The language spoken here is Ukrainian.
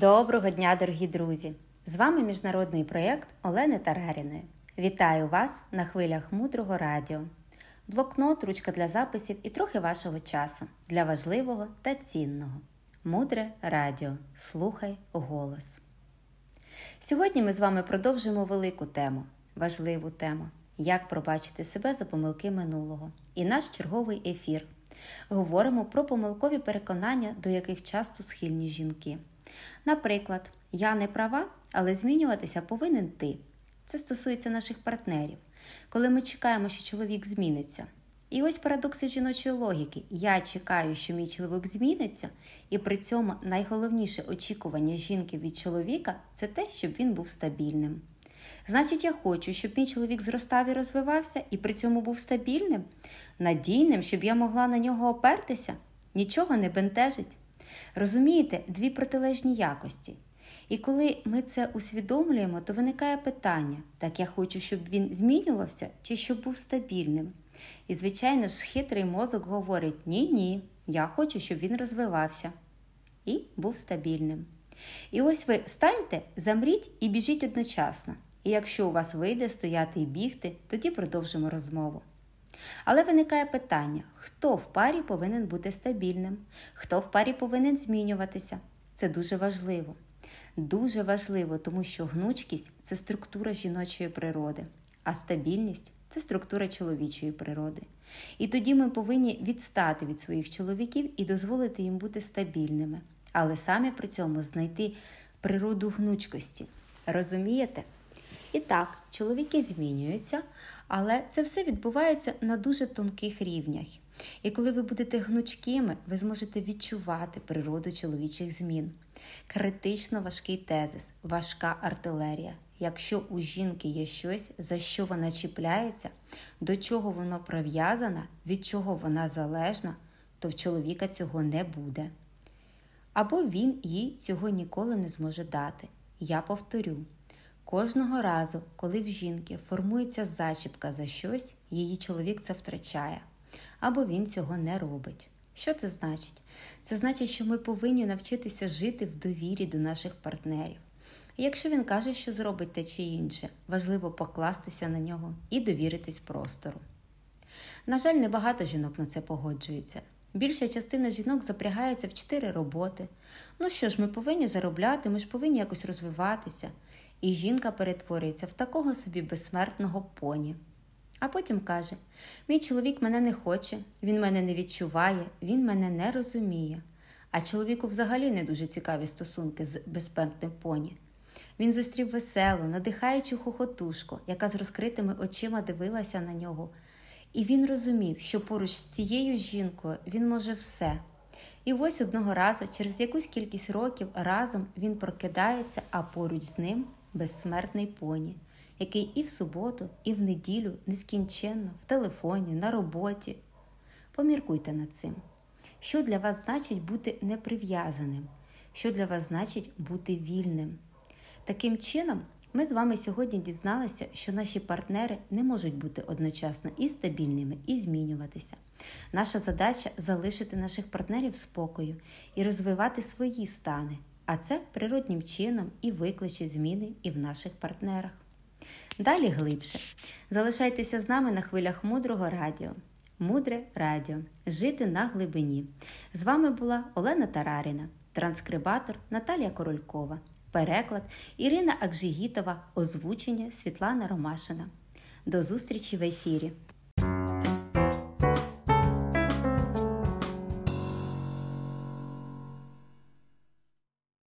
Доброго дня, дорогі друзі! З вами міжнародний проєкт Олени Тараріної. Вітаю вас на хвилях мудрого радіо. Блокнот, ручка для записів і трохи вашого часу для важливого та цінного. Мудре радіо. Слухай голос. Сьогодні ми з вами продовжуємо велику тему, важливу тему як пробачити себе за помилки минулого. І наш черговий ефір. Говоримо про помилкові переконання, до яких часто схильні жінки. Наприклад, я не права, але змінюватися повинен ти. Це стосується наших партнерів, коли ми чекаємо, що чоловік зміниться. І ось парадокси жіночої логіки. Я чекаю, що мій чоловік зміниться, і при цьому найголовніше очікування жінки від чоловіка це те, щоб він був стабільним. Значить, я хочу, щоб мій чоловік зростав і розвивався, і при цьому був стабільним, надійним, щоб я могла на нього опертися, нічого не бентежить. Розумієте, дві протилежні якості. І коли ми це усвідомлюємо, то виникає питання: так я хочу, щоб він змінювався чи щоб був стабільним. І, звичайно ж, хитрий мозок говорить: ні-ні, я хочу, щоб він розвивався і був стабільним. І ось ви станьте, замріть і біжіть одночасно. І якщо у вас вийде стояти і бігти, тоді продовжимо розмову. Але виникає питання: хто в парі повинен бути стабільним, хто в парі повинен змінюватися. Це дуже важливо. Дуже важливо, тому що гнучкість це структура жіночої природи, а стабільність це структура чоловічої природи. І тоді ми повинні відстати від своїх чоловіків і дозволити їм бути стабільними, але самі при цьому знайти природу гнучкості. Розумієте? І так, чоловіки змінюються, але це все відбувається на дуже тонких рівнях. І коли ви будете гнучкими, ви зможете відчувати природу чоловічих змін. Критично важкий тезис, важка артилерія. Якщо у жінки є щось, за що вона чіпляється, до чого воно прив'язане, від чого вона залежна, то в чоловіка цього не буде. Або він їй цього ніколи не зможе дати. Я повторю. Кожного разу, коли в жінки формується зачіпка за щось, її чоловік це втрачає, або він цього не робить. Що це значить? Це значить, що ми повинні навчитися жити в довірі до наших партнерів. І якщо він каже, що зробить те чи інше, важливо покластися на нього і довіритись простору. На жаль, небагато жінок на це погоджується. Більша частина жінок запрягається в чотири роботи. Ну що ж, ми повинні заробляти, ми ж повинні якось розвиватися і жінка перетворюється в такого собі безсмертного поні. А потім каже: Мій чоловік мене не хоче, він мене не відчуває, він мене не розуміє. А чоловіку взагалі не дуже цікаві стосунки з безсмертним поні. Він зустрів веселу, надихаючу хохотушку, яка з розкритими очима дивилася на нього. І він розумів, що поруч з цією жінкою він може все. І ось одного разу, через якусь кількість років, разом він прокидається, а поруч з ним безсмертний поні, який і в суботу, і в неділю нескінченно, в телефоні, на роботі. Поміркуйте над цим. Що для вас значить бути неприв'язаним? Що для вас значить бути вільним? Таким чином, ми з вами сьогодні дізналися, що наші партнери не можуть бути одночасно і стабільними, і змінюватися. Наша задача залишити наших партнерів спокою і розвивати свої стани, а це природнім чином і викличе зміни і в наших партнерах. Далі глибше. Залишайтеся з нами на хвилях мудрого радіо. Мудре радіо. Жити на глибині. З вами була Олена Тараріна, транскрибатор Наталія Королькова, переклад Ірина Акжигітова, озвучення Світлана Ромашина. До зустрічі в ефірі!